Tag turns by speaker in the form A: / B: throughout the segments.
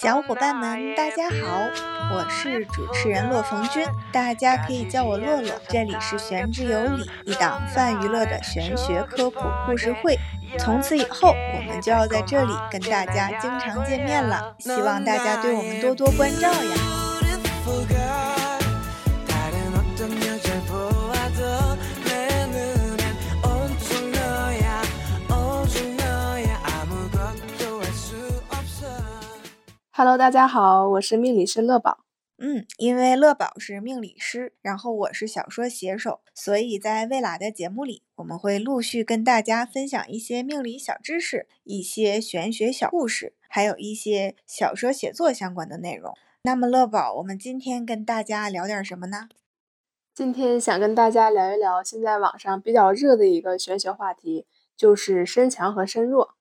A: 小伙伴们，大家好，我是主持人洛逢君，大家可以叫我洛洛。这里是玄之有理，一档泛娱乐的玄学科普故事会。从此以后，我们就要在这里跟大家经常见面了，希望大家对我们多多关照呀。
B: Hello，大家好，我是命理师乐宝。
A: 嗯，因为乐宝是命理师，然后我是小说写手，所以在未来的节目里，我们会陆续跟大家分享一些命理小知识、一些玄学小故事，还有一些小说写作相关的内容。那么，乐宝，我们今天跟大家聊点什么呢？
B: 今天想跟大家聊一聊现在网上比较热的一个玄学话题，就是身强和身弱。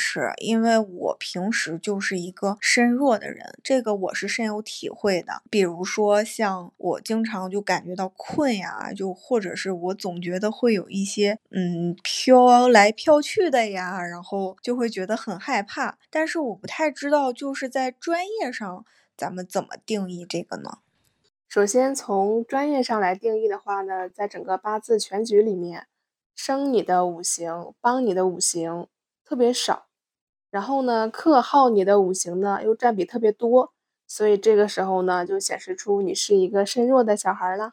A: 是因为我平时就是一个身弱的人，这个我是深有体会的。比如说，像我经常就感觉到困呀，就或者是我总觉得会有一些嗯飘来飘去的呀，然后就会觉得很害怕。但是我不太知道，就是在专业上咱们怎么定义这个呢？
B: 首先从专业上来定义的话呢，在整个八字全局里面，生你的五行帮你的五行特别少。然后呢，克耗你的五行呢又占比特别多，所以这个时候呢就显示出你是一个身弱的小孩了。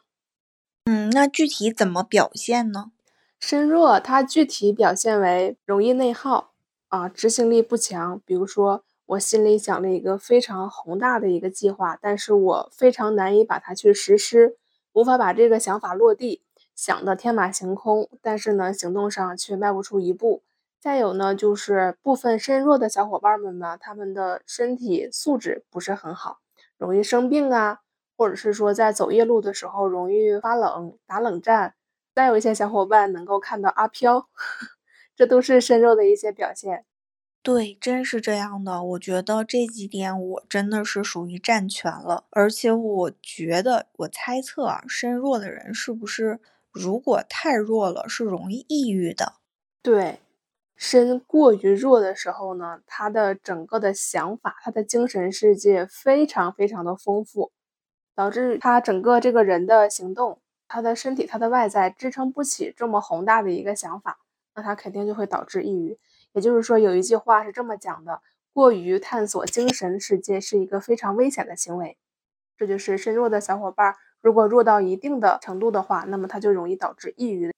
A: 嗯，那具体怎么表现呢？
B: 身弱它具体表现为容易内耗啊，执行力不强。比如说，我心里想了一个非常宏大的一个计划，但是我非常难以把它去实施，无法把这个想法落地，想的天马行空，但是呢行动上却迈不出一步。再有呢，就是部分身弱的小伙伴们呢，他们的身体素质不是很好，容易生病啊，或者是说在走夜路的时候容易发冷、打冷战。再有一些小伙伴能够看到阿飘，这都是身弱的一些表现。
A: 对，真是这样的。我觉得这几点我真的是属于占全了，而且我觉得，我猜测啊，身弱的人是不是如果太弱了，是容易抑郁的？
B: 对。身过于弱的时候呢，他的整个的想法，他的精神世界非常非常的丰富，导致他整个这个人的行动，他的身体，他的外在支撑不起这么宏大的一个想法，那他肯定就会导致抑郁。也就是说，有一句话是这么讲的：过于探索精神世界是一个非常危险的行为。这就是身弱的小伙伴，如果弱到一定的程度的话，那么他就容易导致抑郁。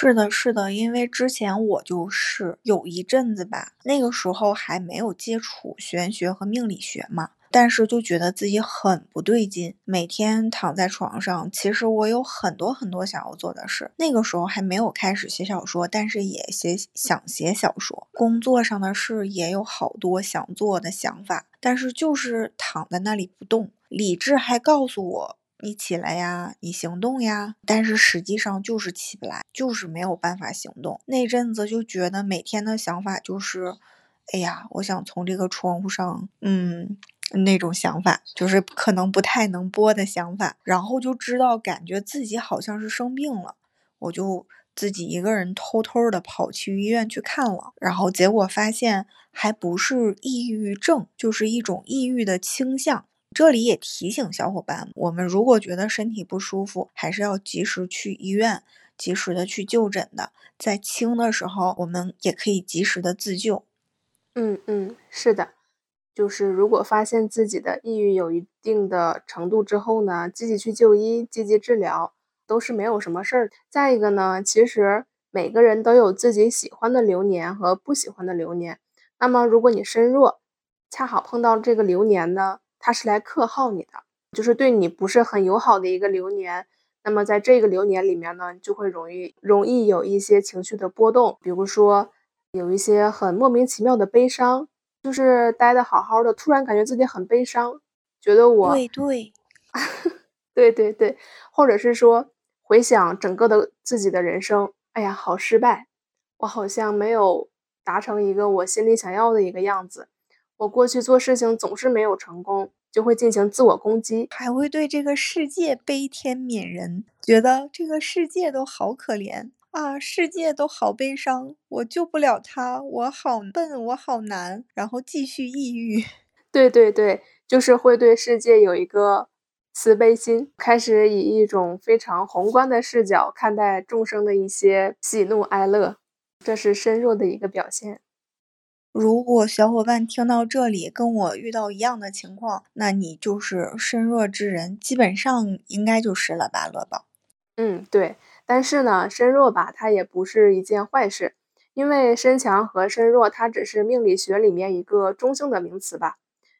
A: 是的，是的，因为之前我就是有一阵子吧，那个时候还没有接触玄学和命理学嘛，但是就觉得自己很不对劲，每天躺在床上，其实我有很多很多想要做的事。那个时候还没有开始写小说，但是也写想写小说。工作上的事也有好多想做的想法，但是就是躺在那里不动，理智还告诉我。你起来呀，你行动呀，但是实际上就是起不来，就是没有办法行动。那阵子就觉得每天的想法就是，哎呀，我想从这个窗户上，嗯，那种想法就是可能不太能播的想法。然后就知道感觉自己好像是生病了，我就自己一个人偷偷的跑去医院去看了，然后结果发现还不是抑郁症，就是一种抑郁的倾向。这里也提醒小伙伴，我们如果觉得身体不舒服，还是要及时去医院，及时的去就诊的。在轻的时候，我们也可以及时的自救。
B: 嗯嗯，是的，就是如果发现自己的抑郁有一定的程度之后呢，积极去就医，积极治疗，都是没有什么事儿。再一个呢，其实每个人都有自己喜欢的流年和不喜欢的流年。那么如果你身弱，恰好碰到这个流年呢？它是来克耗你的，就是对你不是很友好的一个流年。那么在这个流年里面呢，就会容易容易有一些情绪的波动，比如说有一些很莫名其妙的悲伤，就是待的好好的，突然感觉自己很悲伤，觉得我
A: 对对
B: 对对对，或者是说回想整个的自己的人生，哎呀，好失败，我好像没有达成一个我心里想要的一个样子。我过去做事情总是没有成功，就会进行自我攻击，
A: 还会对这个世界悲天悯人，觉得这个世界都好可怜啊，世界都好悲伤，我救不了他，我好笨，我好难，然后继续抑郁。
B: 对对对，就是会对世界有一个慈悲心，开始以一种非常宏观的视角看待众生的一些喜怒哀乐，这是身弱的一个表现。
A: 如果小伙伴听到这里跟我遇到一样的情况，那你就是身弱之人，基本上应该就是了吧，乐宝。
B: 嗯，对。但是呢，身弱吧，它也不是一件坏事，因为身强和身弱，它只是命理学里面一个中性的名词吧。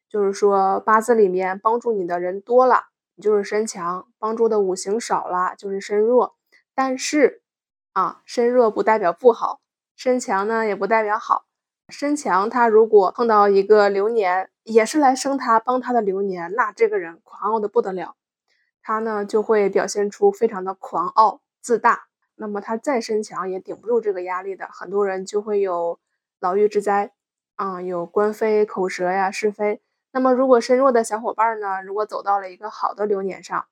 B: 就是说，八字里面帮助你的人多了，你就是身强；帮助的五行少了，就是身弱。但是啊，身弱不代表不好，身强呢也不代表好。身强，他如果碰到一个流年，也是来生他帮他的流年，那这个人狂傲的不得了，他呢就会表现出非常的狂傲自大。那么他再身强也顶不住这个压力的，很多人就会有牢狱之灾，啊，有官非、口舌呀、是非。那么如果身弱的小伙伴呢，如果走到了一个好的流年上，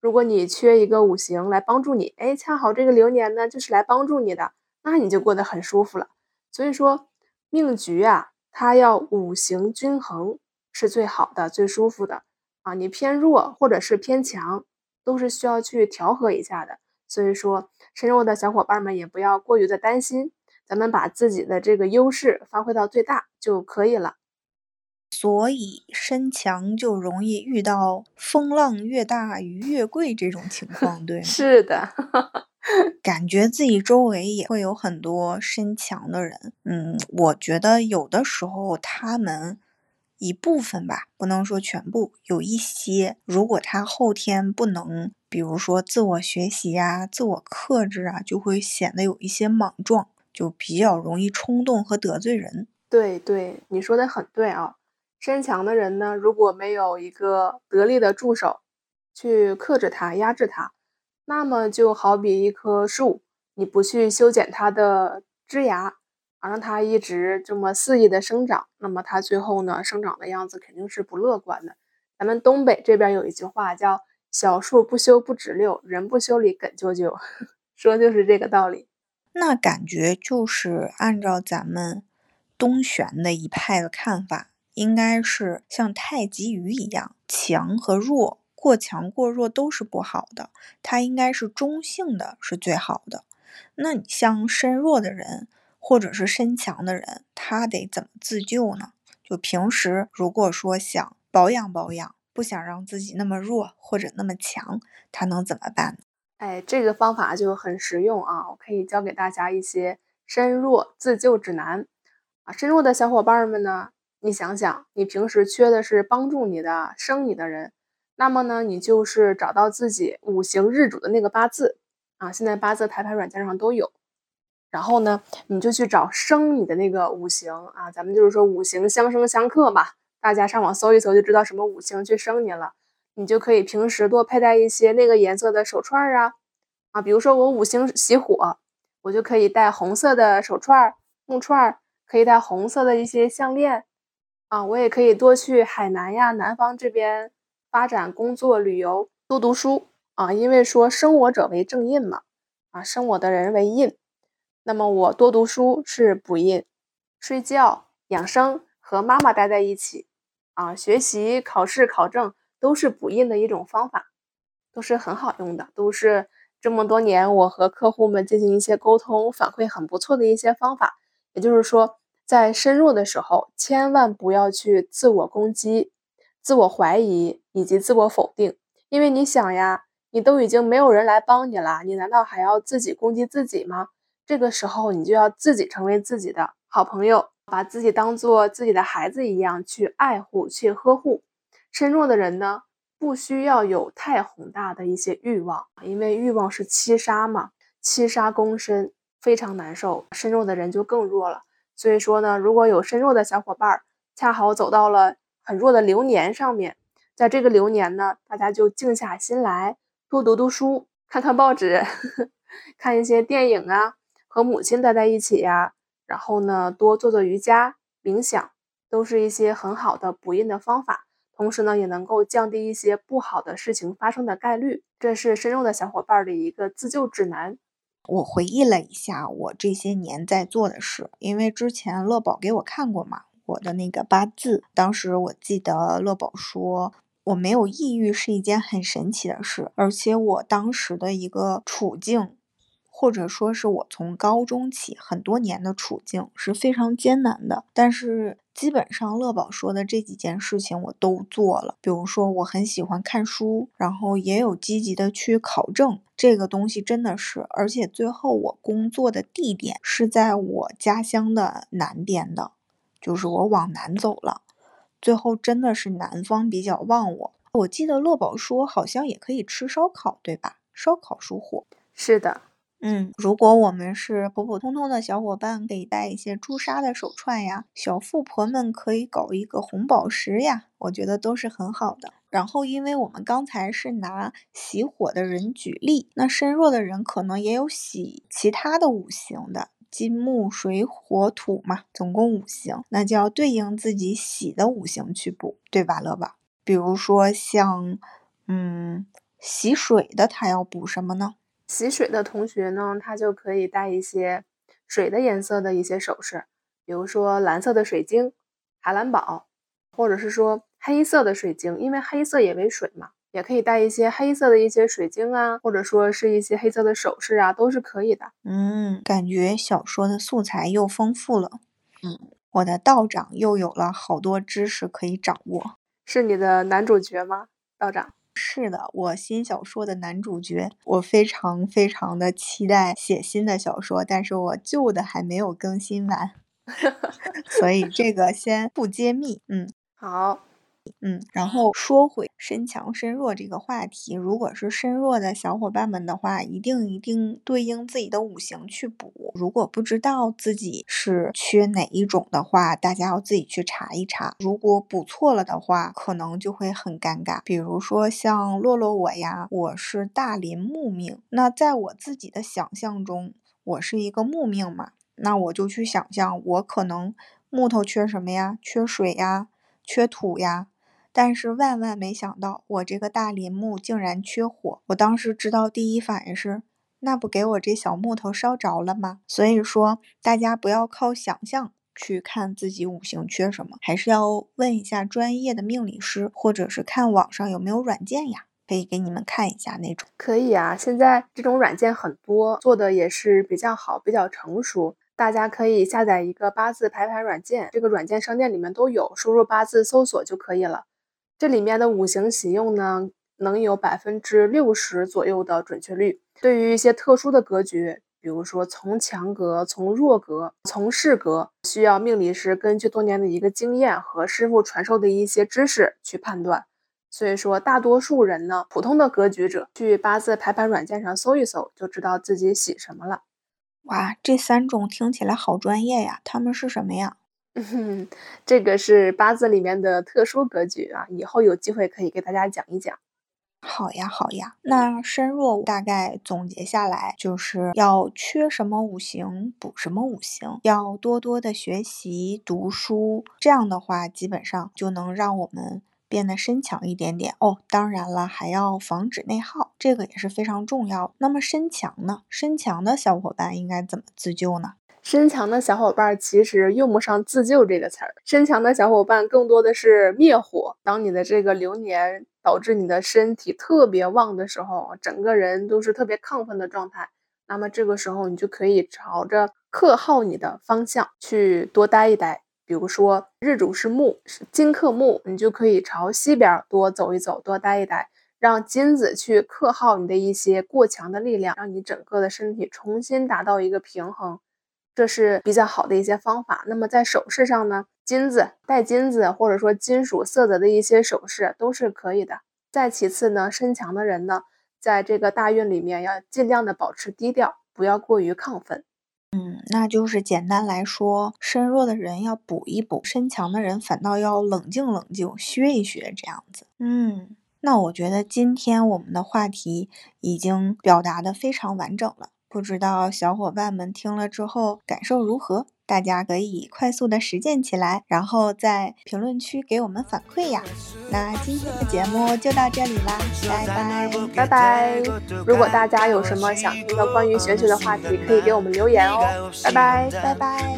B: 如果你缺一个五行来帮助你，哎，恰好这个流年呢就是来帮助你的，那你就过得很舒服了。所以说。命局啊，它要五行均衡是最好的、最舒服的啊。你偏弱或者是偏强，都是需要去调和一下的。所以说，身弱的小伙伴们也不要过于的担心，咱们把自己的这个优势发挥到最大就可以了。
A: 所以身强就容易遇到风浪越大鱼越贵这种情况，对吗？
B: 是的。
A: 感觉自己周围也会有很多身强的人，嗯，我觉得有的时候他们一部分吧，不能说全部，有一些如果他后天不能，比如说自我学习呀、自我克制啊，就会显得有一些莽撞，就比较容易冲动和得罪人。
B: 对对，你说的很对啊，身强的人呢，如果没有一个得力的助手去克制他、压制他。那么就好比一棵树，你不去修剪它的枝芽，啊，让它一直这么肆意的生长，那么它最后呢，生长的样子肯定是不乐观的。咱们东北这边有一句话叫“小树不修不直溜，人不修理梗啾啾”，说就是这个道理。
A: 那感觉就是按照咱们东玄的一派的看法，应该是像太极鱼一样，强和弱。过强过弱都是不好的，它应该是中性的，是最好的。那你像身弱的人，或者是身强的人，他得怎么自救呢？就平时如果说想保养保养，不想让自己那么弱或者那么强，他能怎么办呢？
B: 哎，这个方法就很实用啊！我可以教给大家一些身弱自救指南啊。身弱的小伙伴们呢，你想想，你平时缺的是帮助你的、生你的人。那么呢，你就是找到自己五行日主的那个八字啊，现在八字排盘软件上都有。然后呢，你就去找生你的那个五行啊，咱们就是说五行相生相克嘛。大家上网搜一搜就知道什么五行去生你了。你就可以平时多佩戴一些那个颜色的手串啊啊，比如说我五行喜火，我就可以戴红色的手串、木串，可以戴红色的一些项链啊。我也可以多去海南呀、南方这边。发展工作、旅游，多读书啊！因为说生我者为正印嘛，啊，生我的人为印，那么我多读书是补印，睡觉、养生和妈妈待在一起啊，学习、考试、考证都是补印的一种方法，都是很好用的，都是这么多年我和客户们进行一些沟通反馈很不错的一些方法。也就是说，在深入的时候，千万不要去自我攻击。自我怀疑以及自我否定，因为你想呀，你都已经没有人来帮你了，你难道还要自己攻击自己吗？这个时候，你就要自己成为自己的好朋友，把自己当做自己的孩子一样去爱护、去呵护。身弱的人呢，不需要有太宏大的一些欲望，因为欲望是七杀嘛，七杀攻身，非常难受。身弱的人就更弱了。所以说呢，如果有身弱的小伙伴，恰好走到了。很弱的流年上面，在这个流年呢，大家就静下心来，多读读书，看看报纸，呵 呵看一些电影啊，和母亲待在一起呀，然后呢，多做做瑜伽、冥想，都是一些很好的补印的方法。同时呢，也能够降低一些不好的事情发生的概率。这是深入的小伙伴的一个自救指南。
A: 我回忆了一下我这些年在做的事，因为之前乐宝给我看过嘛。我的那个八字。当时我记得乐宝说，我没有抑郁是一件很神奇的事，而且我当时的一个处境。或者说是我从高中起很多年的处境是非常艰难的，但是基本上乐宝说的这几件事情我都做了。比如说我很喜欢看书，然后也有积极的去考证，这个东西真的是，而且最后我工作的地点是在我家乡的南边的，就是我往南走了，最后真的是南方比较旺我。我记得乐宝说好像也可以吃烧烤，对吧？烧烤属火，
B: 是的。
A: 嗯，如果我们是普普通通的小伙伴，可以带一些朱砂的手串呀；小富婆们可以搞一个红宝石呀，我觉得都是很好的。然后，因为我们刚才是拿喜火的人举例，那身弱的人可能也有喜其他的五行的金木水火土嘛，总共五行，那就要对应自己喜的五行去补，对吧，乐宝？比如说像，嗯，喜水的，他要补什么呢？
B: 喜水的同学呢，他就可以带一些水的颜色的一些首饰，比如说蓝色的水晶、海蓝宝，或者是说黑色的水晶，因为黑色也为水嘛，也可以带一些黑色的一些水晶啊，或者说是一些黑色的首饰啊，都是可以的。
A: 嗯，感觉小说的素材又丰富了。嗯，我的道长又有了好多知识可以掌握。
B: 是你的男主角吗，道长？
A: 是的，我新小说的男主角，我非常非常的期待写新的小说，但是我旧的还没有更新完，所以这个先不揭秘。嗯，
B: 好。
A: 嗯，然后说回身强身弱这个话题，如果是身弱的小伙伴们的话，一定一定对应自己的五行去补。如果不知道自己是缺哪一种的话，大家要自己去查一查。如果补错了的话，可能就会很尴尬。比如说像洛洛我呀，我是大林木命，那在我自己的想象中，我是一个木命嘛，那我就去想象我可能木头缺什么呀？缺水呀？缺土呀？但是万万没想到，我这个大林木竟然缺火。我当时知道第一反应是，那不给我这小木头烧着了吗？所以说，大家不要靠想象去看自己五行缺什么，还是要问一下专业的命理师，或者是看网上有没有软件呀，可以给你们看一下那种。
B: 可以啊，现在这种软件很多，做的也是比较好，比较成熟。大家可以下载一个八字排盘软件，这个软件商店里面都有，输入八字搜索就可以了。这里面的五行喜用呢，能有百分之六十左右的准确率。对于一些特殊的格局，比如说从强格、从弱格、从势格，需要命理师根据多年的一个经验和师傅传授的一些知识去判断。所以说，大多数人呢，普通的格局者去八字排盘软件上搜一搜，就知道自己喜什么了。
A: 哇，这三种听起来好专业呀！他们是什么呀？
B: 嗯这个是八字里面的特殊格局啊，以后有机会可以给大家讲一讲。
A: 好呀，好呀。那身弱大概总结下来，就是要缺什么五行补什么五行，要多多的学习读书，这样的话基本上就能让我们变得身强一点点哦。当然了，还要防止内耗，这个也是非常重要。那么身强呢？身强的小伙伴应该怎么自救呢？
B: 身强的小伙伴其实用不上自救这个词儿，身强的小伙伴更多的是灭火。当你的这个流年导致你的身体特别旺的时候，整个人都是特别亢奋的状态，那么这个时候你就可以朝着克耗你的方向去多待一待。比如说日主是木，金克木，你就可以朝西边多走一走，多待一待，让金子去克耗你的一些过强的力量，让你整个的身体重新达到一个平衡。这是比较好的一些方法。那么在首饰上呢，金子带金子或者说金属色泽的一些首饰都是可以的。再其次呢，身强的人呢，在这个大运里面要尽量的保持低调，不要过于亢奋。
A: 嗯，那就是简单来说，身弱的人要补一补，身强的人反倒要冷静冷静，削一削这样子。嗯，那我觉得今天我们的话题已经表达的非常完整了。不知道小伙伴们听了之后感受如何？大家可以快速的实践起来然后在评论区给我们反馈呀。那今天的节目就到这里啦拜拜。
B: 拜拜。如果大家有什么想听的关于玄学的话题可以给我们留言哦。拜拜。
A: 拜拜。